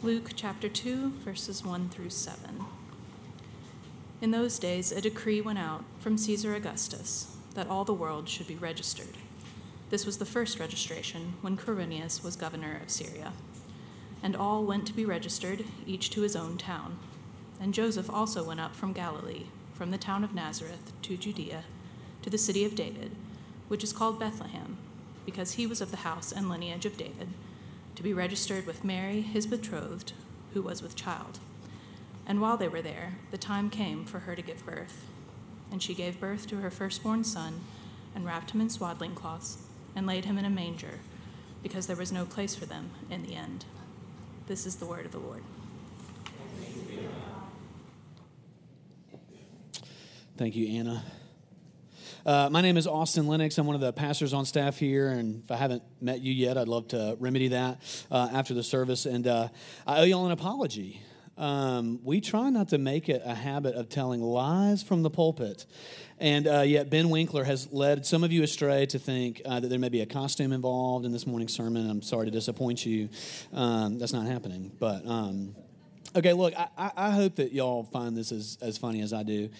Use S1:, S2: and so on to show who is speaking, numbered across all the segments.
S1: Luke chapter 2, verses 1 through 7. In those days, a decree went out from Caesar Augustus that all the world should be registered. This was the first registration when Quirinius was governor of Syria. And all went to be registered, each to his own town. And Joseph also went up from Galilee, from the town of Nazareth to Judea, to the city of David, which is called Bethlehem, because he was of the house and lineage of David, to be registered with Mary, his betrothed, who was with child. And while they were there, the time came for her to give birth. And she gave birth to her firstborn son, and wrapped him in swaddling cloths, and laid him in a manger, because there was no place for them in the end. This is the word of the Lord.
S2: Thank you, Anna. Uh, my name is Austin Lenox. I'm one of the pastors on staff here, and if I haven't met you yet, I'd love to remedy that uh, after the service. And uh, I owe y'all an apology. Um, we try not to make it a habit of telling lies from the pulpit. And uh, yet, Ben Winkler has led some of you astray to think uh, that there may be a costume involved in this morning's sermon. I'm sorry to disappoint you. Um, that's not happening. But. Um, Okay, look, I, I, hope that y'all find this as, as funny as I do.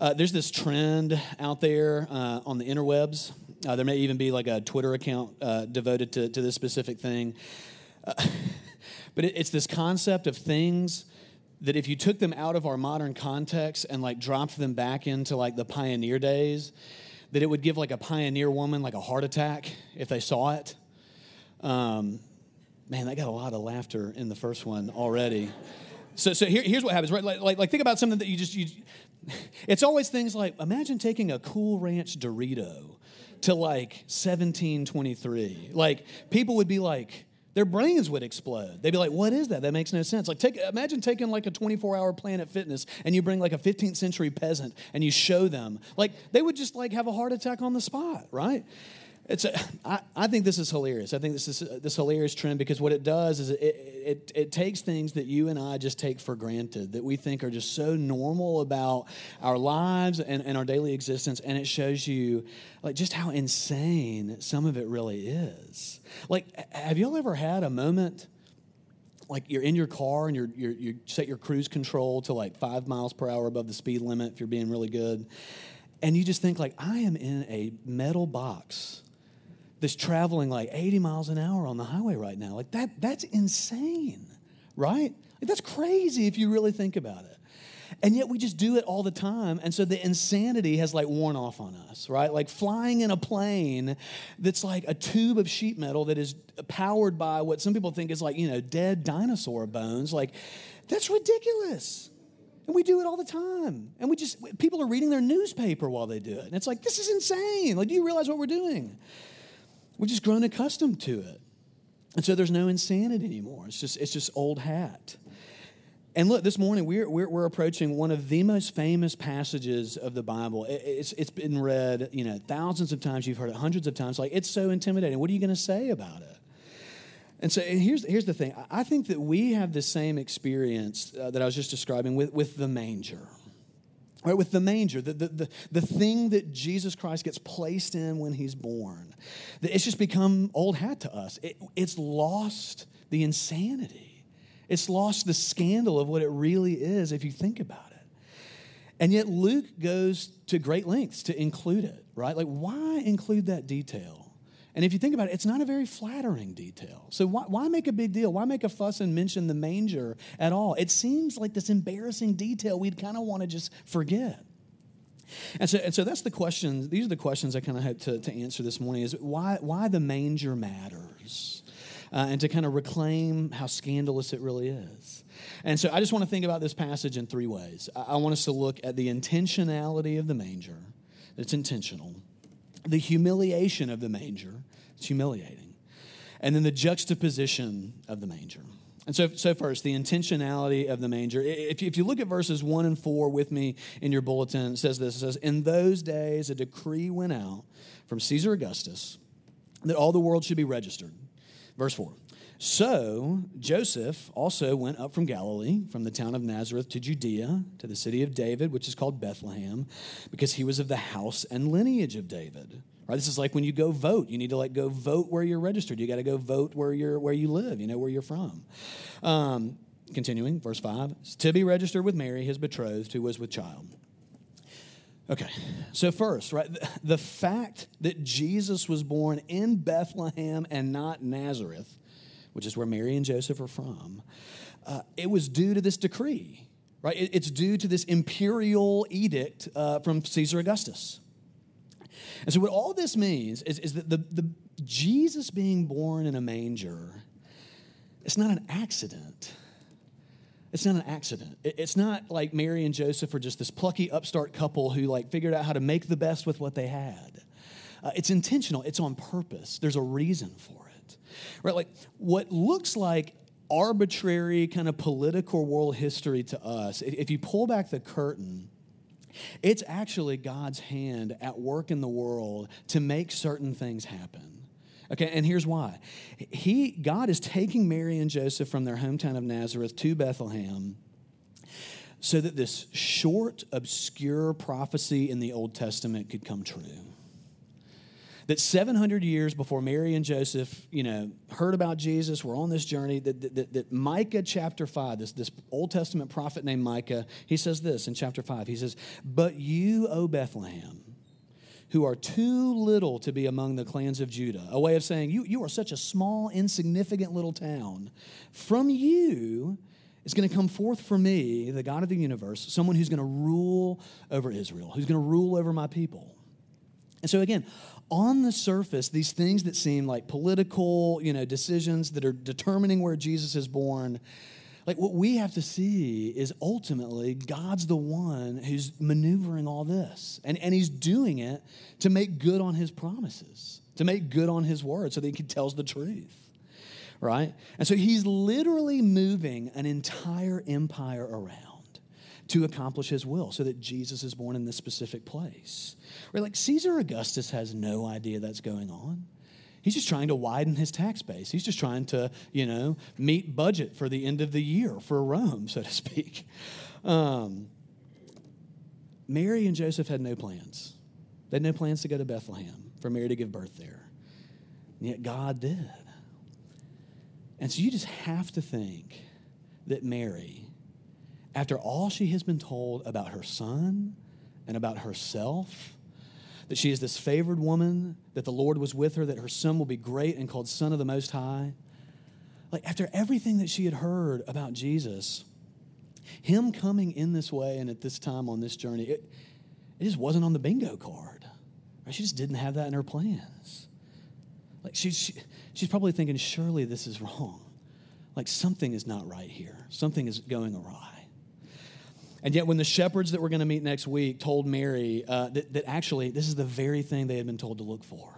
S2: Uh, there's this trend out there uh, on the interwebs. Uh, there may even be like a Twitter account uh, devoted to, to this specific thing. Uh, but it, it's this concept of things that if you took them out of our modern context and like dropped them back into like the pioneer days, that it would give like a pioneer woman like a heart attack if they saw it. Um, man, that got a lot of laughter in the first one already. So, so here, here's what happens, right? Like, like, like, think about something that you just, you, it's always things like imagine taking a Cool Ranch Dorito to like 1723. Like, people would be like, their brains would explode. They'd be like, "What is that? That makes no sense." Like, take imagine taking like a 24-hour Planet Fitness and you bring like a 15th century peasant and you show them. Like, they would just like have a heart attack on the spot, right? It's a, I, I think this is hilarious. I think this is uh, this hilarious trend because what it does is it, it, it takes things that you and I just take for granted that we think are just so normal about our lives and, and our daily existence, and it shows you like just how insane some of it really is. Like, have y'all ever had a moment? like you're in your car and you're, you're, you set your cruise control to like five miles per hour above the speed limit if you're being really good and you just think like i am in a metal box that's traveling like 80 miles an hour on the highway right now. Like that, that's insane, right? Like that's crazy if you really think about it. And yet we just do it all the time. And so the insanity has like worn off on us, right? Like flying in a plane that's like a tube of sheet metal that is powered by what some people think is like, you know, dead dinosaur bones. Like, that's ridiculous. And we do it all the time. And we just, people are reading their newspaper while they do it. And it's like, this is insane. Like, do you realize what we're doing? We've just grown accustomed to it. And so there's no insanity anymore. It's just, it's just old hat. And look, this morning we're, we're, we're, approaching one of the most famous passages of the Bible. It, it's, it's been read, you know, thousands of times. You've heard it hundreds of times. Like, it's so intimidating. What are you going to say about it? And so and here's, here's the thing. I think that we have the same experience uh, that I was just describing with, with the manger. Right, with the manger, the, the, the, the thing that Jesus Christ gets placed in when he's born, it's just become old hat to us. It, it's lost the insanity, it's lost the scandal of what it really is if you think about it. And yet, Luke goes to great lengths to include it, right? Like, why include that detail? And if you think about it, it's not a very flattering detail. So why, why, make a big deal? Why make a fuss and mention the manger at all? It seems like this embarrassing detail we'd kind of want to just forget. And so, and so that's the question. These are the questions I kind of had to, to answer this morning is why, why the manger matters uh, and to kind of reclaim how scandalous it really is. And so I just want to think about this passage in three ways. I, I want us to look at the intentionality of the manger, it's intentional the humiliation of the manger. It's humiliating. And then the juxtaposition of the manger. And so, so first, the intentionality of the manger. If you, if you look at verses 1 and 4 with me in your bulletin, it says this It says, In those days, a decree went out from Caesar Augustus that all the world should be registered. Verse 4 so Joseph also went up from Galilee, from the town of Nazareth to Judea, to the city of David, which is called Bethlehem, because he was of the house and lineage of David Right? This is like when you go vote. You need to like go vote where you're registered. You got to go vote where you're where you live. You know where you're from. Um, continuing, verse five: to be registered with Mary, his betrothed, who was with child. Okay, so first, right, the fact that Jesus was born in Bethlehem and not Nazareth, which is where Mary and Joseph are from, uh, it was due to this decree, right? It, it's due to this imperial edict uh, from Caesar Augustus. And so, what all this means is, is that the, the Jesus being born in a manger, it's not an accident. It's not an accident. It's not like Mary and Joseph are just this plucky upstart couple who like figured out how to make the best with what they had. Uh, it's intentional. It's on purpose. There's a reason for right? Like what looks like arbitrary kind of political world history to us. If you pull back the curtain, it's actually God's hand at work in the world to make certain things happen. Okay, and here's why. He, God is taking Mary and Joseph from their hometown of Nazareth to Bethlehem so that this short, obscure prophecy in the Old Testament could come true. That 700 years before Mary and Joseph, you know, heard about Jesus, were on this journey, that, that, that Micah chapter 5, this, this Old Testament prophet named Micah, he says this in chapter 5. He says, But you, O Bethlehem, who are too little to be among the clans of Judah. A way of saying, you, you are such a small, insignificant little town. From you is going to come forth for me, the God of the universe, someone who's going to rule over Israel, who's going to rule over my people. And so, again, on the surface, these things that seem like political, you know, decisions that are determining where Jesus is born, like what we have to see is ultimately God's the one who's maneuvering all this. And, and he's doing it to make good on his promises, to make good on his word so that he tells the truth. Right? And so he's literally moving an entire empire around to accomplish his will so that Jesus is born in this specific place. Right? Like Caesar Augustus has no idea that's going on. He's just trying to widen his tax base. He's just trying to, you know, meet budget for the end of the year for Rome, so to speak. Um, Mary and Joseph had no plans. They had no plans to go to Bethlehem for Mary to give birth there. And yet God did. And so you just have to think that Mary, after all she has been told about her son and about herself, that she is this favored woman, that the Lord was with her, that her son will be great and called Son of the Most High. Like, after everything that she had heard about Jesus, him coming in this way and at this time on this journey, it, it just wasn't on the bingo card. Right? She just didn't have that in her plans. Like, she, she, she's probably thinking, surely this is wrong. Like, something is not right here, something is going awry. And yet, when the shepherds that we're going to meet next week told Mary uh, that, that actually this is the very thing they had been told to look for,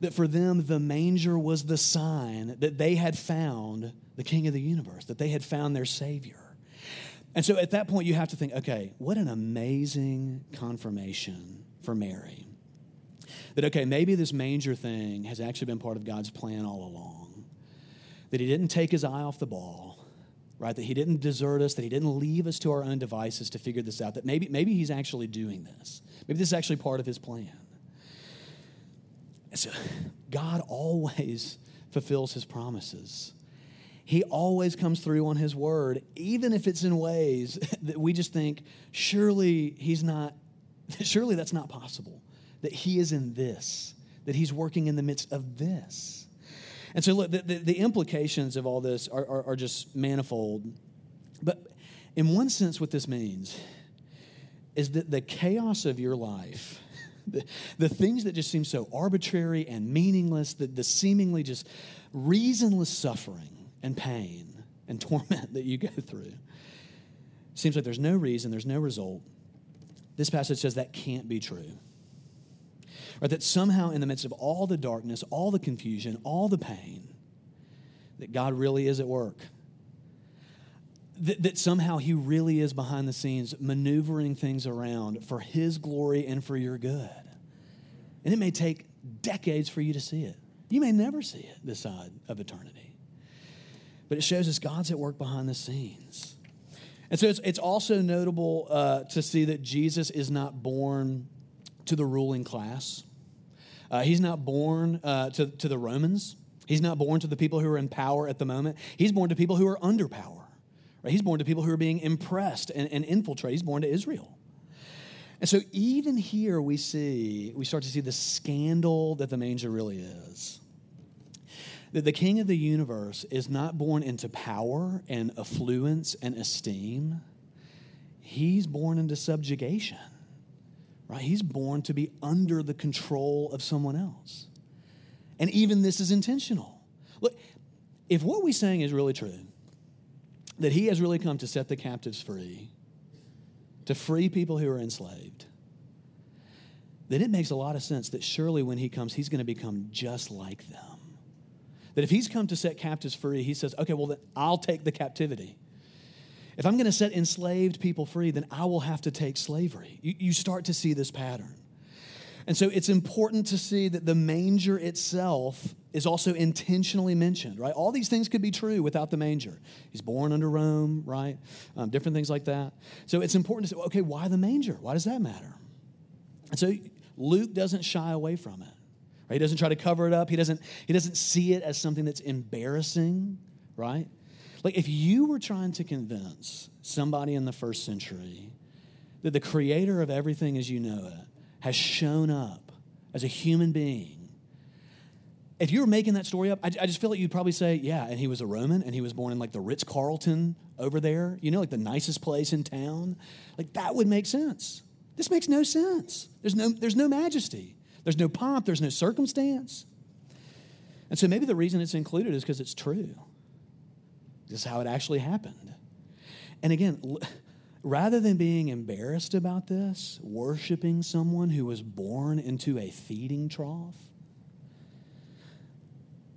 S2: that for them the manger was the sign that they had found the King of the universe, that they had found their Savior. And so at that point, you have to think okay, what an amazing confirmation for Mary. That, okay, maybe this manger thing has actually been part of God's plan all along. That He didn't take His eye off the ball right? That he didn't desert us, that he didn't leave us to our own devices to figure this out, that maybe, maybe he's actually doing this. Maybe this is actually part of his plan. And so God always fulfills his promises. He always comes through on his word, even if it's in ways that we just think, surely he's not, surely that's not possible. That he is in this, that he's working in the midst of this. And so, look, the, the, the implications of all this are, are, are just manifold. But in one sense, what this means is that the chaos of your life, the, the things that just seem so arbitrary and meaningless, the, the seemingly just reasonless suffering and pain and torment that you go through, seems like there's no reason, there's no result. This passage says that can't be true. Or that somehow, in the midst of all the darkness, all the confusion, all the pain, that God really is at work. That, that somehow He really is behind the scenes, maneuvering things around for His glory and for your good. And it may take decades for you to see it. You may never see it this side of eternity. But it shows us God's at work behind the scenes. And so it's, it's also notable uh, to see that Jesus is not born to the ruling class. Uh, he's not born uh, to, to the Romans. He's not born to the people who are in power at the moment. He's born to people who are under power. Right? He's born to people who are being impressed and, and infiltrated. He's born to Israel. And so even here we see, we start to see the scandal that the manger really is. That the king of the universe is not born into power and affluence and esteem. He's born into subjugation. Right? He's born to be under the control of someone else. And even this is intentional. Look, if what we're saying is really true, that he has really come to set the captives free, to free people who are enslaved, then it makes a lot of sense that surely when he comes, he's going to become just like them. That if he's come to set captives free, he says, okay, well, then I'll take the captivity. If I'm going to set enslaved people free, then I will have to take slavery. You, you start to see this pattern. And so it's important to see that the manger itself is also intentionally mentioned, right? All these things could be true without the manger. He's born under Rome, right? Um, different things like that. So it's important to say, okay, why the manger? Why does that matter? And so Luke doesn't shy away from it. Right? He doesn't try to cover it up. He doesn't, he doesn't see it as something that's embarrassing, right? Like if you were trying to convince somebody in the first century that the creator of everything as you know it has shown up as a human being. If you were making that story up, I, I just feel like you'd probably say, yeah, and he was a Roman and he was born in like the Ritz Carlton over there, you know, like the nicest place in town. Like that would make sense. This makes no sense. There's no, there's no majesty, there's no pomp, there's no circumstance. And so maybe the reason it's included is because it's true. This is how it actually happened. And again, rather than being embarrassed about this, worshiping someone who was born into a feeding trough,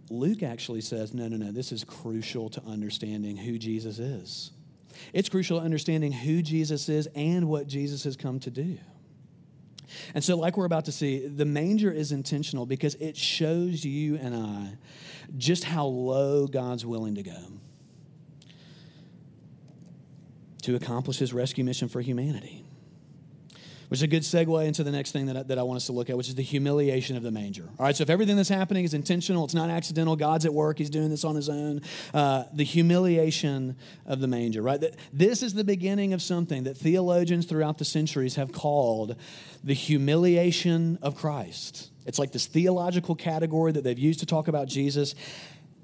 S2: Luke actually says, no, no, no, this is crucial to understanding who Jesus is. It's crucial to understanding who Jesus is and what Jesus has come to do. And so, like we're about to see, the manger is intentional because it shows you and I just how low God's willing to go to accomplish his rescue mission for humanity. Which is a good segue into the next thing that I, that I want us to look at, which is the humiliation of the manger. All right, so if everything that's happening is intentional, it's not accidental, God's at work, He's doing this on His own, uh, the humiliation of the manger, right? This is the beginning of something that theologians throughout the centuries have called the humiliation of Christ. It's like this theological category that they've used to talk about Jesus.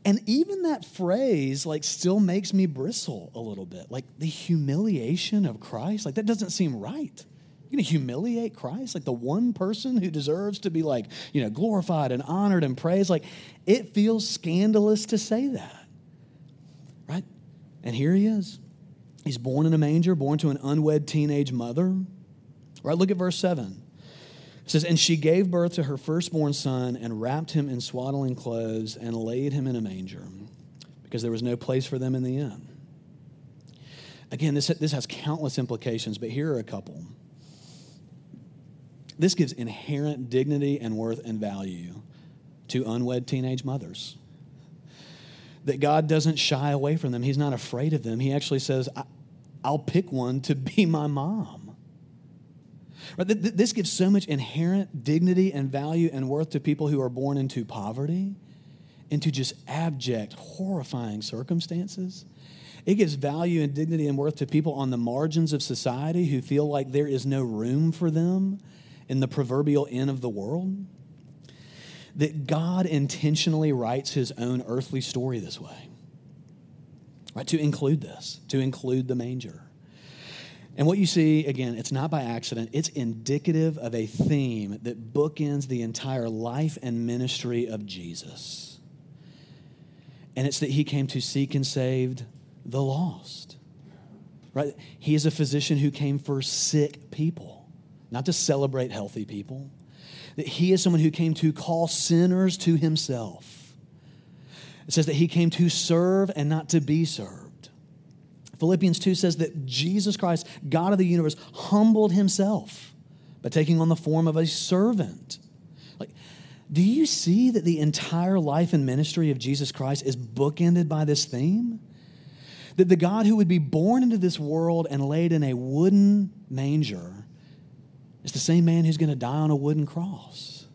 S2: And even that phrase, like, still makes me bristle a little bit. Like, the humiliation of Christ, like, that doesn't seem right. You're going to humiliate Christ, like the one person who deserves to be, like, you know, glorified and honored and praised. Like, it feels scandalous to say that, right? And here he is. He's born in a manger, born to an unwed teenage mother. Right? Look at verse 7. Says, And she gave birth to her firstborn son and wrapped him in swaddling clothes and laid him in a manger because there was no place for them in the inn. Again, this, this has countless implications, but here are a couple. This gives inherent dignity and worth and value to unwed teenage mothers. That God doesn't shy away from them, He's not afraid of them. He actually says, I'll pick one to be my mom. This gives so much inherent dignity and value and worth to people who are born into poverty, into just abject, horrifying circumstances. It gives value and dignity and worth to people on the margins of society who feel like there is no room for them in the proverbial end of the world. That God intentionally writes his own earthly story this way, right? To include this, to include the manger. And what you see, again, it's not by accident, it's indicative of a theme that bookends the entire life and ministry of Jesus. And it's that he came to seek and save the lost. Right? He is a physician who came for sick people, not to celebrate healthy people. That he is someone who came to call sinners to himself. It says that he came to serve and not to be served. Philippians 2 says that Jesus Christ, God of the universe, humbled himself by taking on the form of a servant. Like, do you see that the entire life and ministry of Jesus Christ is bookended by this theme? That the God who would be born into this world and laid in a wooden manger is the same man who's going to die on a wooden cross.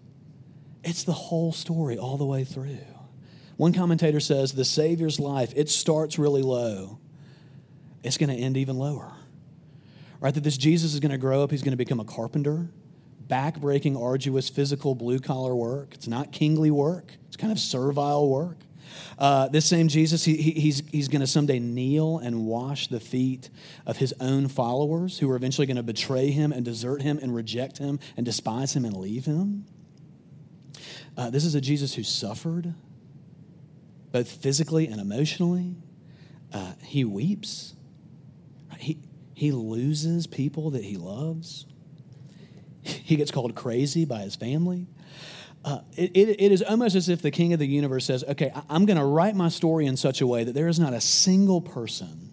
S2: It's the whole story all the way through. One commentator says the Savior's life, it starts really low. It's going to end even lower. Right? That this Jesus is going to grow up, he's going to become a carpenter, back-breaking, arduous, physical, blue-collar work. It's not kingly work. It's kind of servile work. Uh, this same Jesus, he, he's, he's going to someday kneel and wash the feet of his own followers who are eventually going to betray him and desert him and reject him and despise him and leave him. Uh, this is a Jesus who suffered, both physically and emotionally. Uh, he weeps. He, he loses people that he loves. He gets called crazy by his family. Uh, it, it, it is almost as if the king of the universe says, Okay, I'm going to write my story in such a way that there is not a single person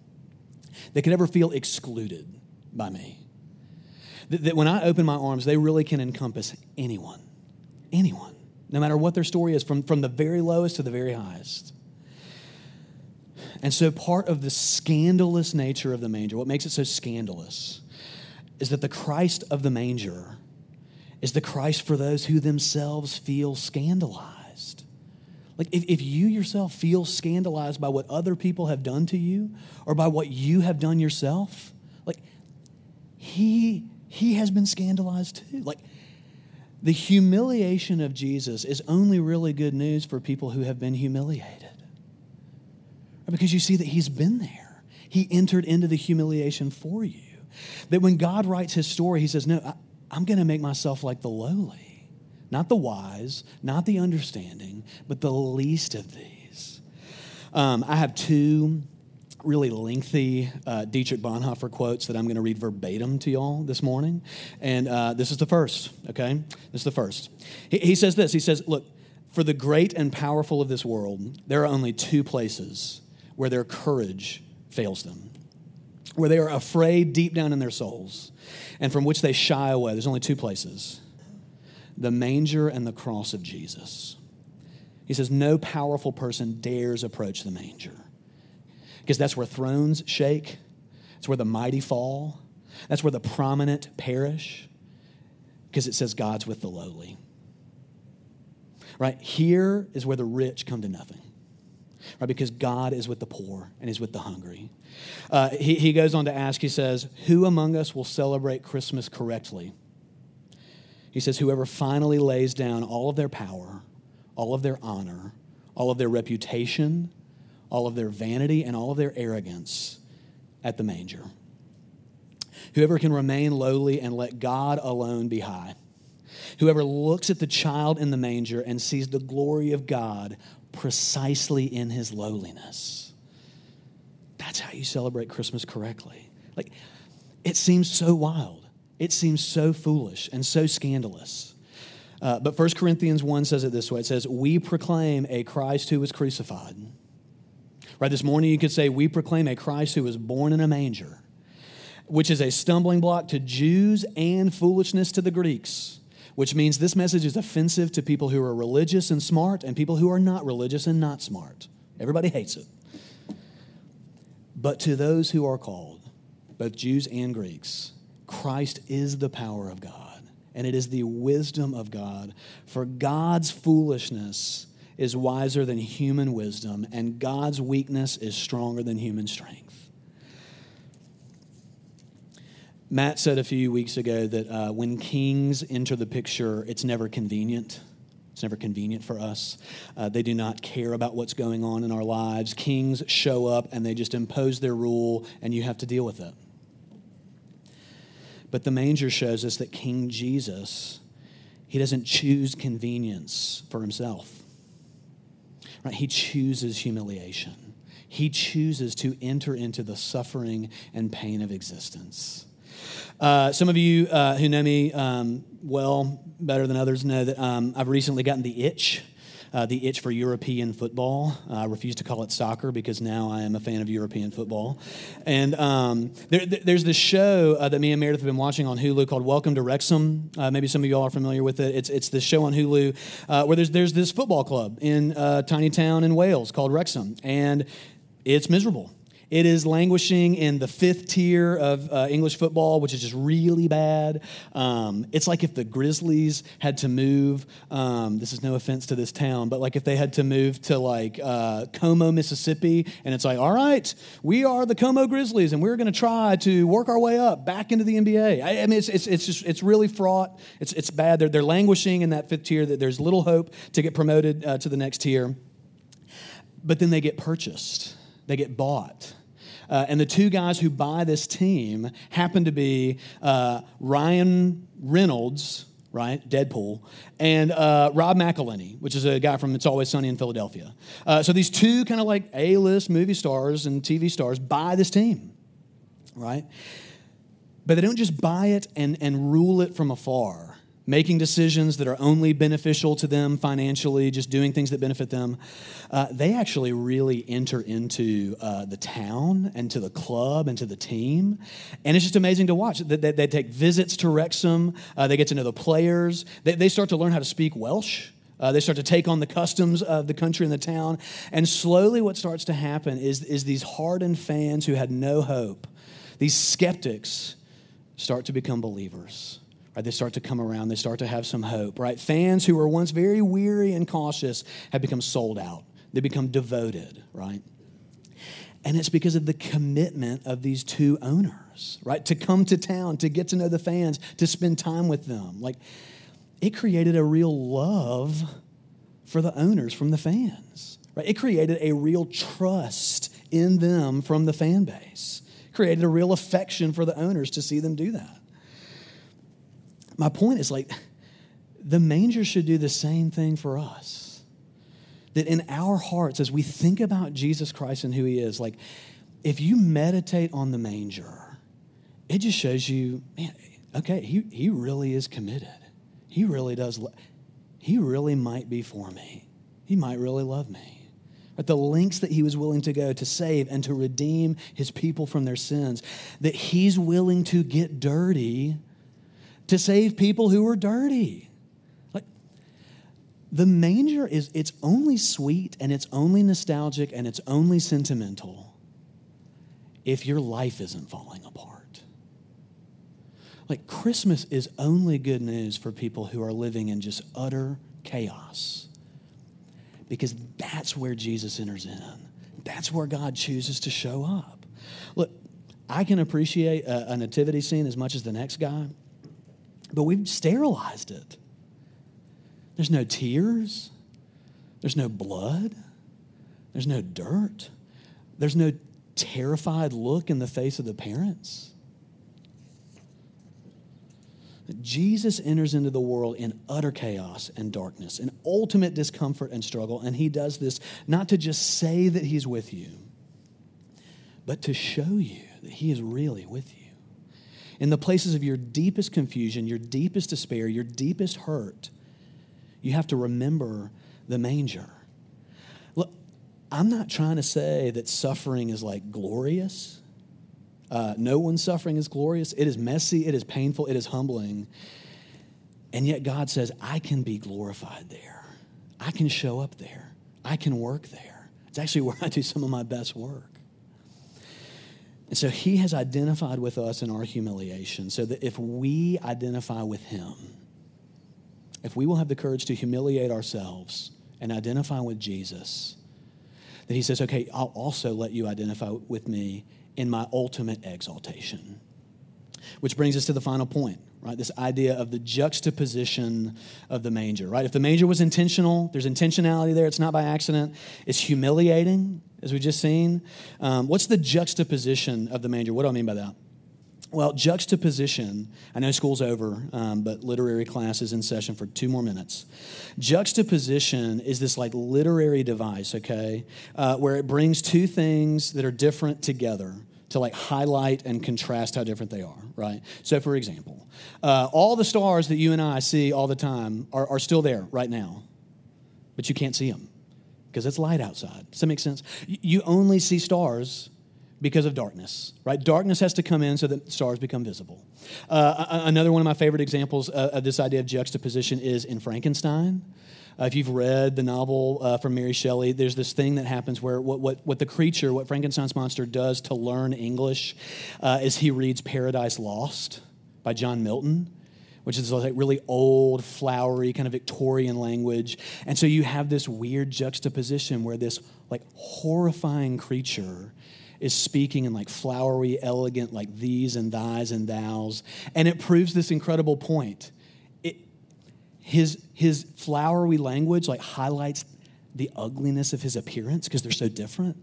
S2: that could ever feel excluded by me. That, that when I open my arms, they really can encompass anyone. Anyone. No matter what their story is, from, from the very lowest to the very highest. And so, part of the scandalous nature of the manger, what makes it so scandalous, is that the Christ of the manger is the Christ for those who themselves feel scandalized. Like, if, if you yourself feel scandalized by what other people have done to you or by what you have done yourself, like, he, he has been scandalized too. Like, the humiliation of Jesus is only really good news for people who have been humiliated. Because you see that he's been there. He entered into the humiliation for you. That when God writes his story, he says, No, I, I'm going to make myself like the lowly, not the wise, not the understanding, but the least of these. Um, I have two really lengthy uh, Dietrich Bonhoeffer quotes that I'm going to read verbatim to y'all this morning. And uh, this is the first, okay? This is the first. He, he says this He says, Look, for the great and powerful of this world, there are only two places where their courage fails them, where they are afraid deep down in their souls and from which they shy away. There's only two places the manger and the cross of Jesus. He says, No powerful person dares approach the manger because that's where thrones shake, it's where the mighty fall, that's where the prominent perish because it says God's with the lowly. Right? Here is where the rich come to nothing. Right? Because God is with the poor and He's with the hungry. Uh, he, he goes on to ask, he says, Who among us will celebrate Christmas correctly? He says, Whoever finally lays down all of their power, all of their honor, all of their reputation, all of their vanity, and all of their arrogance at the manger. Whoever can remain lowly and let God alone be high. Whoever looks at the child in the manger and sees the glory of God precisely in his lowliness that's how you celebrate Christmas correctly. Like, it seems so wild. It seems so foolish and so scandalous. Uh, but 1 Corinthians 1 says it this way it says, We proclaim a Christ who was crucified. Right, this morning you could say, We proclaim a Christ who was born in a manger, which is a stumbling block to Jews and foolishness to the Greeks, which means this message is offensive to people who are religious and smart and people who are not religious and not smart. Everybody hates it. But to those who are called, both Jews and Greeks, Christ is the power of God, and it is the wisdom of God. For God's foolishness is wiser than human wisdom, and God's weakness is stronger than human strength. Matt said a few weeks ago that uh, when kings enter the picture, it's never convenient. It's never convenient for us. Uh, they do not care about what's going on in our lives. Kings show up and they just impose their rule, and you have to deal with it. But the manger shows us that King Jesus, he doesn't choose convenience for himself. Right? He chooses humiliation. He chooses to enter into the suffering and pain of existence. Uh, some of you uh, who know me um, well, better than others, know that um, I've recently gotten the itch. Uh, the itch for European football. I refuse to call it soccer because now I am a fan of European football. And um, there, there's this show uh, that me and Meredith have been watching on Hulu called Welcome to Wrexham. Uh, maybe some of you all are familiar with it. It's, it's this show on Hulu uh, where there's, there's this football club in a tiny town in Wales called Wrexham. And it's miserable It is languishing in the fifth tier of uh, English football, which is just really bad. Um, it's like if the Grizzlies had to move. Um, this is no offense to this town, but like if they had to move to like uh, Como, Mississippi, and it's like, all right, we are the Como Grizzlies, and we're going to try to work our way up back into the NBA. I, I mean, it's, it's, it's just it's really fraught. It's it's bad. They're they're languishing in that fifth tier. That there's little hope to get promoted uh, to the next tier. But then they get purchased, they get bought. Uh, and the two guys who buy this team happen to be uh, Ryan Reynolds, right, Deadpool, and uh, Rob McElhenney, which is a guy from It's Always Sunny in Philadelphia. Uh, so these two kind of like A-list movie stars and TV stars buy this team, right? But they don't just buy it and, and rule it from afar making decisions that are only beneficial to them financially, just doing things that benefit them, uh, they actually really enter into uh, the town and to the club and to the team. And it's just amazing to watch. They, they, they take visits to Wrexham, uh, they get to know the players, they, they start to learn how to speak Welsh. Uh, they start to take on the customs of the country and the town. And slowly, what starts to happen is, is these hardened fans who had no hope, these skeptics, start to become believers. Right, they start to come around. They start to have some hope. Right, fans who were once very weary and cautious have become sold out. They become devoted. Right, and it's because of the commitment of these two owners. Right, to come to town, to get to know the fans, to spend time with them. Like, it created a real love for the owners from the fans. Right, it created a real trust in them from the fan base. It created a real affection for the owners to see them do that my point is like the manger should do the same thing for us. That in our hearts, as we think about Jesus Christ and who he is, like if you meditate on the manger, it just shows you, man, okay, he, he really is committed. He really does, he really might be for me. He might really love me. At the lengths that he was willing to go to save and to redeem his people from their sins, that he's willing to get dirty to save people who are dirty. Like the manger is it's only sweet and it's only nostalgic and it's only sentimental if your life isn't falling apart. Like Christmas is only good news for people who are living in just utter chaos. Because that's where Jesus enters in. That's where God chooses to show up. Look, I can appreciate a, a nativity scene as much as the next guy but we've sterilized it. There's no tears, there's no blood, there's no dirt, there's no terrified look in the face of the parents. Jesus enters into the world in utter chaos and darkness, in ultimate discomfort and struggle, and he does this not to just say that he's with you, but to show you that he is really with you in the places of your deepest confusion, your deepest despair, your deepest hurt, you have to remember the manger. Look, I'm not trying to say that suffering is like glorious. Uh, no one's suffering is glorious. It is messy, it is painful, it is humbling. And yet God says, I can be glorified there. I can show up there. I can work there. It's actually where I do some of my best work. And so he has identified with us in our humiliation so that if we identify with him, if we will have the courage to humiliate ourselves and identify with Jesus, that he says, okay, I'll also let you identify with me in my ultimate exaltation. Which brings us to the final point, right? This idea of the juxtaposition of the manger, right? If the manger was intentional, there's intentionality there, it's not by accident, it's humiliating, as we just seen. Um, what's the juxtaposition of the manger? What do I mean by that? Well, juxtaposition, I know school's over, um, but literary class is in session for two more minutes. Juxtaposition is this like literary device, okay, uh, where it brings two things that are different together to like highlight and contrast how different they are, right? So, for example, uh, all the stars that you and I see all the time are, are still there right now, but you can't see them because it's light outside. Does that make sense? You only see stars because of darkness, right? Darkness has to come in so that stars become visible. Uh, another one of my favorite examples uh, of this idea of juxtaposition is in Frankenstein. Uh, if you've read the novel uh, from Mary Shelley, there's this thing that happens where what, what, what the creature, what Frankenstein's monster does to learn English uh, is he reads Paradise Lost by John Milton which is like really old, flowery, kind of Victorian language. And so you have this weird juxtaposition where this like horrifying creature is speaking in like flowery, elegant, like these and thys and thous. And it proves this incredible point. His, his flowery language like highlights the ugliness of his appearance because they're so different.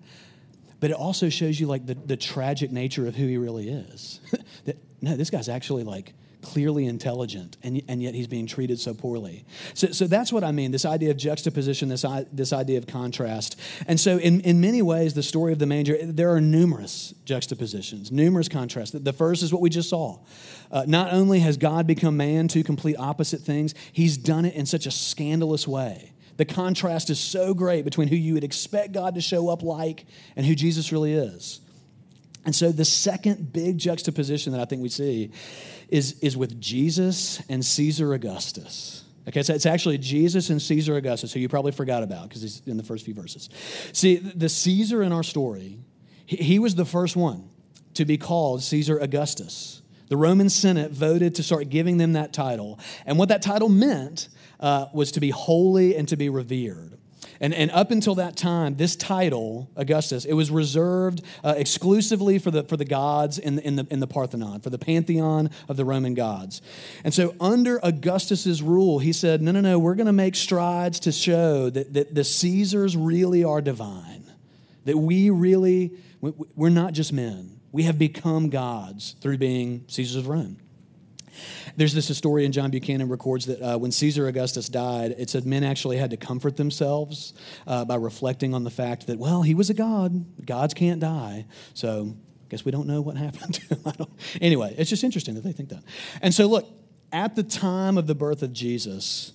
S2: But it also shows you like the, the tragic nature of who he really is. that, no, this guy's actually like clearly intelligent, and, and yet he's being treated so poorly. So, so that's what I mean this idea of juxtaposition, this, this idea of contrast. And so, in, in many ways, the story of the manger, there are numerous juxtapositions, numerous contrasts. The first is what we just saw. Uh, not only has God become man, two complete opposite things, he's done it in such a scandalous way. The contrast is so great between who you would expect God to show up like and who Jesus really is. And so, the second big juxtaposition that I think we see is, is with Jesus and Caesar Augustus. Okay, so it's actually Jesus and Caesar Augustus, who you probably forgot about because he's in the first few verses. See, the Caesar in our story, he was the first one to be called Caesar Augustus. The Roman Senate voted to start giving them that title. And what that title meant uh, was to be holy and to be revered. And, and up until that time, this title, Augustus, it was reserved uh, exclusively for the, for the gods in the, in, the, in the Parthenon, for the pantheon of the Roman gods. And so, under Augustus's rule, he said, no, no, no, we're going to make strides to show that, that the Caesars really are divine, that we really, we're not just men. We have become gods through being Caesars of Rome. There's this historian, John Buchanan, records that uh, when Caesar Augustus died, it said men actually had to comfort themselves uh, by reflecting on the fact that, well, he was a god. Gods can't die. So I guess we don't know what happened to him. anyway, it's just interesting that they think that. And so, look, at the time of the birth of Jesus,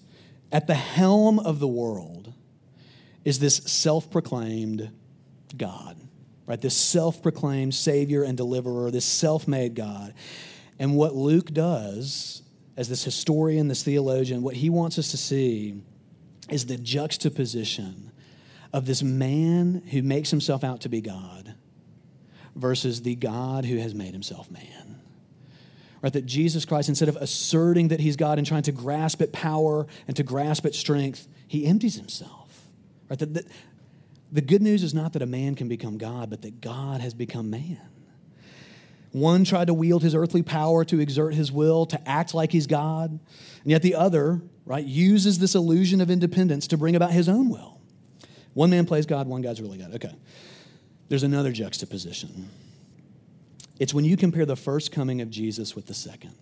S2: at the helm of the world is this self proclaimed God, right? This self proclaimed Savior and Deliverer, this self made God. And what Luke does, as this historian, this theologian, what he wants us to see is the juxtaposition of this man who makes himself out to be God versus the God who has made himself man. Right? That Jesus Christ, instead of asserting that he's God and trying to grasp at power and to grasp at strength, he empties himself. Right? That, that, the good news is not that a man can become God, but that God has become man. One tried to wield his earthly power to exert his will, to act like he's God. And yet the other, right, uses this illusion of independence to bring about his own will. One man plays God, one guy's really God. Okay. There's another juxtaposition. It's when you compare the first coming of Jesus with the second.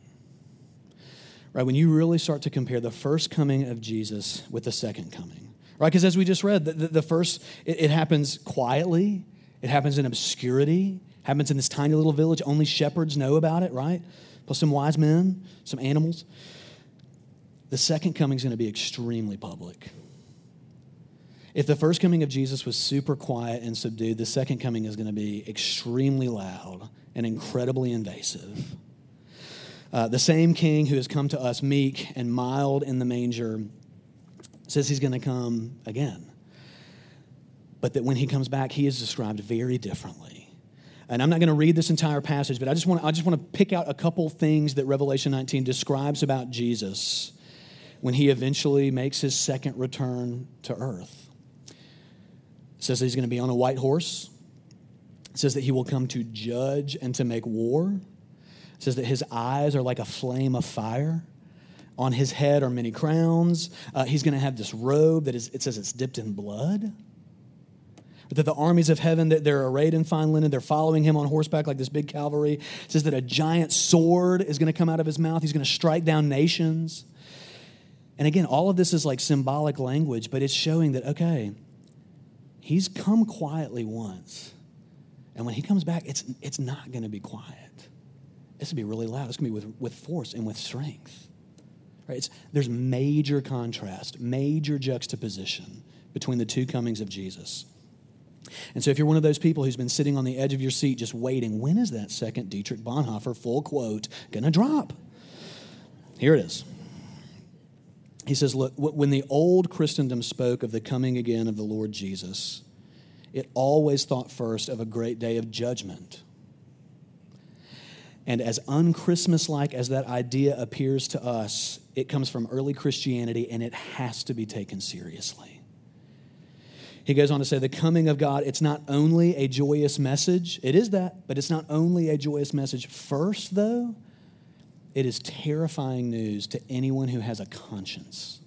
S2: Right? When you really start to compare the first coming of Jesus with the second coming. Right? Because as we just read, the, the, the first, it, it happens quietly, it happens in obscurity, Happens in this tiny little village. Only shepherds know about it, right? Plus some wise men, some animals. The second coming is going to be extremely public. If the first coming of Jesus was super quiet and subdued, the second coming is going to be extremely loud and incredibly invasive. Uh, the same king who has come to us meek and mild in the manger says he's going to come again. But that when he comes back, he is described very differently. And I'm not going to read this entire passage, but I just want, I just want to pick out a couple things that Revelation 19 describes about Jesus when he eventually makes his second return to earth. It says he's going to be on a white horse. It says that he will come to judge and to make war. It says that his eyes are like a flame of fire. On his head are many crowns. Uh, he's going to have this robe that is, it says it's dipped in blood that the armies of heaven that they're arrayed in fine linen they're following him on horseback like this big cavalry. It says that a giant sword is going to come out of his mouth. He's going to strike down nations. And again all of this is like symbolic language but it's showing that okay he's come quietly once. And when he comes back it's it's not going to be quiet. It's going to be really loud. It's going to be with, with force and with strength right? It's, there's major contrast major juxtaposition between the two comings of jesus and so, if you're one of those people who's been sitting on the edge of your seat just waiting, when is that second Dietrich Bonhoeffer full quote going to drop? Here it is. he says, Look, when the old Christendom spoke of the coming again of the Lord Jesus, it always thought first of a great day of judgment. And as unchristmas like as that idea appears to us, it comes from early Christianity and it has to be taken seriously. He goes on to say, the coming of God, it's not only a joyous message, it is that, but it's not only a joyous message. First, though, it is terrifying news to anyone who has a conscience.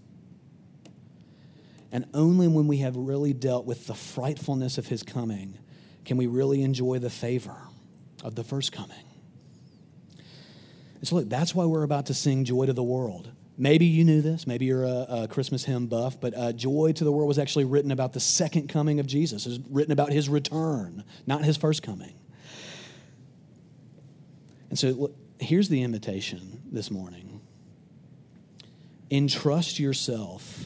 S2: And only when we have really dealt with the frightfulness of his coming can we really enjoy the favor of the first coming. And so, look, that's why we're about to sing Joy to the World. Maybe you knew this. Maybe you're a, a Christmas hymn buff, but uh, Joy to the World was actually written about the second coming of Jesus. It was written about his return, not his first coming. And so here's the invitation this morning entrust yourself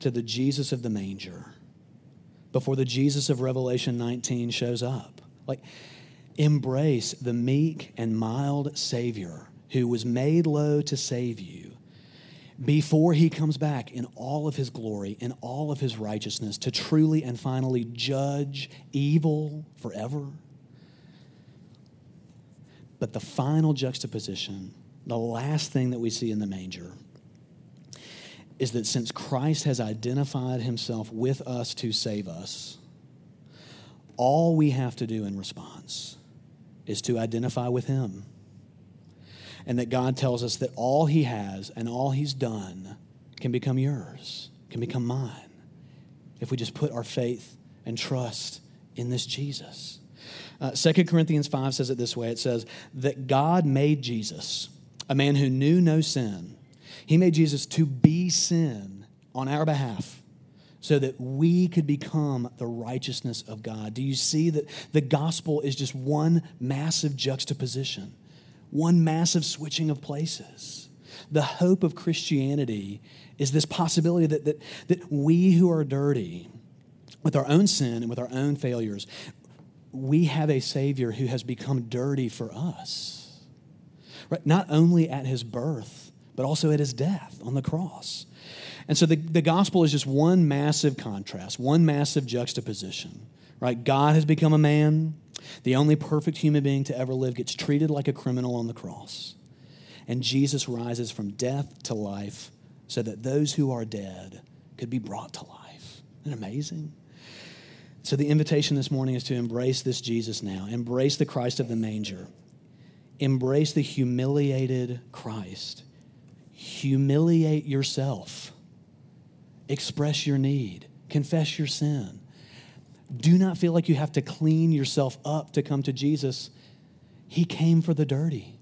S2: to the Jesus of the manger before the Jesus of Revelation 19 shows up. Like, embrace the meek and mild Savior who was made low to save you before he comes back in all of his glory, in all of his righteousness, to truly and finally judge evil forever. But the final juxtaposition, the last thing that we see in the manger, is that since Christ has identified himself with us to save us, all we have to do in response is to identify with him and that God tells us that all He has and all He's done can become yours, can become mine, if we just put our faith and trust in this Jesus. Uh, 2 Corinthians 5 says it this way it says, that God made Jesus, a man who knew no sin, He made Jesus to be sin on our behalf so that we could become the righteousness of God. Do you see that the gospel is just one massive juxtaposition? One massive switching of places. The hope of Christianity is this possibility that, that, that we who are dirty, with our own sin and with our own failures, we have a Savior who has become dirty for us. Right? Not only at his birth, but also at his death on the cross. And so the, the gospel is just one massive contrast, one massive juxtaposition. Right? God has become a man, the only perfect human being to ever live gets treated like a criminal on the cross. And Jesus rises from death to life so that those who are dead could be brought to life. Isn't amazing? So, the invitation this morning is to embrace this Jesus now, embrace the Christ of the manger, embrace the humiliated Christ. Humiliate yourself, express your need, confess your sin, do not feel like you have to clean yourself up to come to Jesus. He came for the dirty.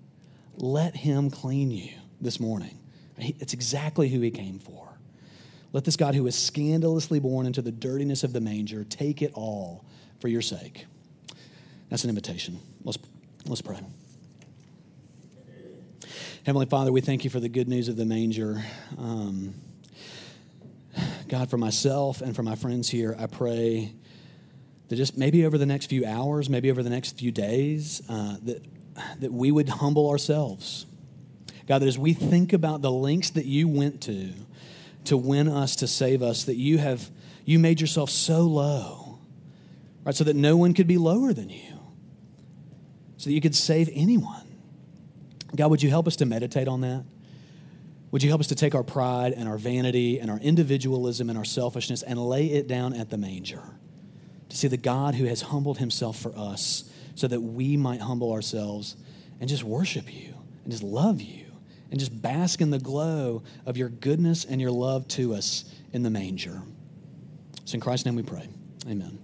S2: Let Him clean you this morning. It's exactly who He came for. Let this God who was scandalously born into the dirtiness of the manger take it all for your sake. That's an invitation. Let's, let's pray. Heavenly Father, we thank you for the good news of the manger. Um, God, for myself and for my friends here, I pray that just maybe over the next few hours, maybe over the next few days, uh, that, that we would humble ourselves. God, that as we think about the lengths that you went to to win us, to save us, that you have you made yourself so low, right, so that no one could be lower than you, so that you could save anyone. God, would you help us to meditate on that? Would you help us to take our pride and our vanity and our individualism and our selfishness and lay it down at the manger? To see the God who has humbled himself for us so that we might humble ourselves and just worship you and just love you and just bask in the glow of your goodness and your love to us in the manger. So in Christ's name we pray. Amen.